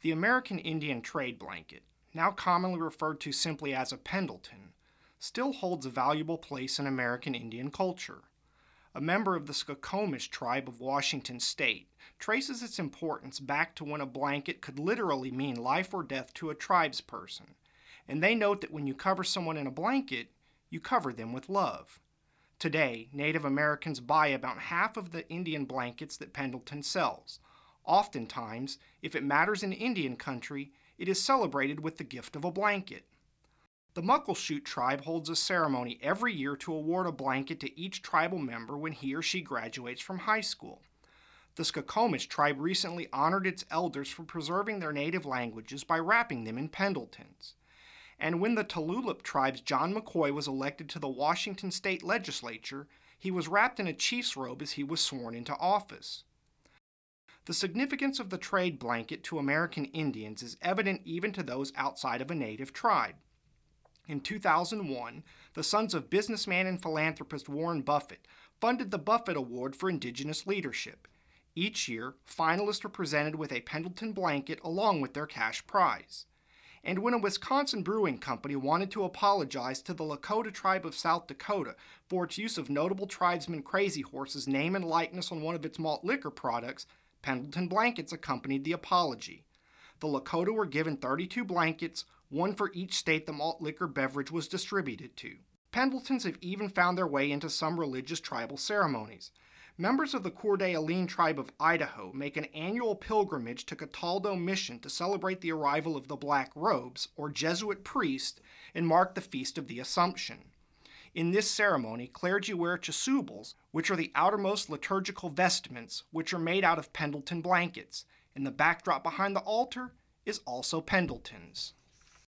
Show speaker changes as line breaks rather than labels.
The American Indian trade blanket, now commonly referred to simply as a Pendleton, still holds a valuable place in American Indian culture. A member of the Skokomish tribe of Washington state traces its importance back to when a blanket could literally mean life or death to a tribesperson, and they note that when you cover someone in a blanket, you cover them with love. Today, Native Americans buy about half of the Indian blankets that Pendleton sells. Oftentimes, if it matters in Indian country, it is celebrated with the gift of a blanket. The Muckleshoot tribe holds a ceremony every year to award a blanket to each tribal member when he or she graduates from high school. The Skokomish tribe recently honored its elders for preserving their native languages by wrapping them in Pendletons. And when the Tulalip tribe's John McCoy was elected to the Washington state legislature, he was wrapped in a chief's robe as he was sworn into office. The significance of the trade blanket to American Indians is evident even to those outside of a native tribe. In 2001, the sons of businessman and philanthropist Warren Buffett funded the Buffett Award for Indigenous Leadership. Each year, finalists are presented with a Pendleton blanket along with their cash prize. And when a Wisconsin brewing company wanted to apologize to the Lakota tribe of South Dakota for its use of notable tribesman Crazy Horse's name and likeness on one of its malt liquor products, Pendleton blankets accompanied the apology. The Lakota were given 32 blankets, one for each state the malt liquor beverage was distributed to. Pendletons have even found their way into some religious tribal ceremonies. Members of the Coeur d'Alene tribe of Idaho make an annual pilgrimage to Cataldo Mission to celebrate the arrival of the Black Robes, or Jesuit priest, and mark the Feast of the Assumption. In this ceremony, clergy wear chasubles, which are the outermost liturgical vestments, which are made out of Pendleton blankets, and the backdrop behind the altar is also Pendletons.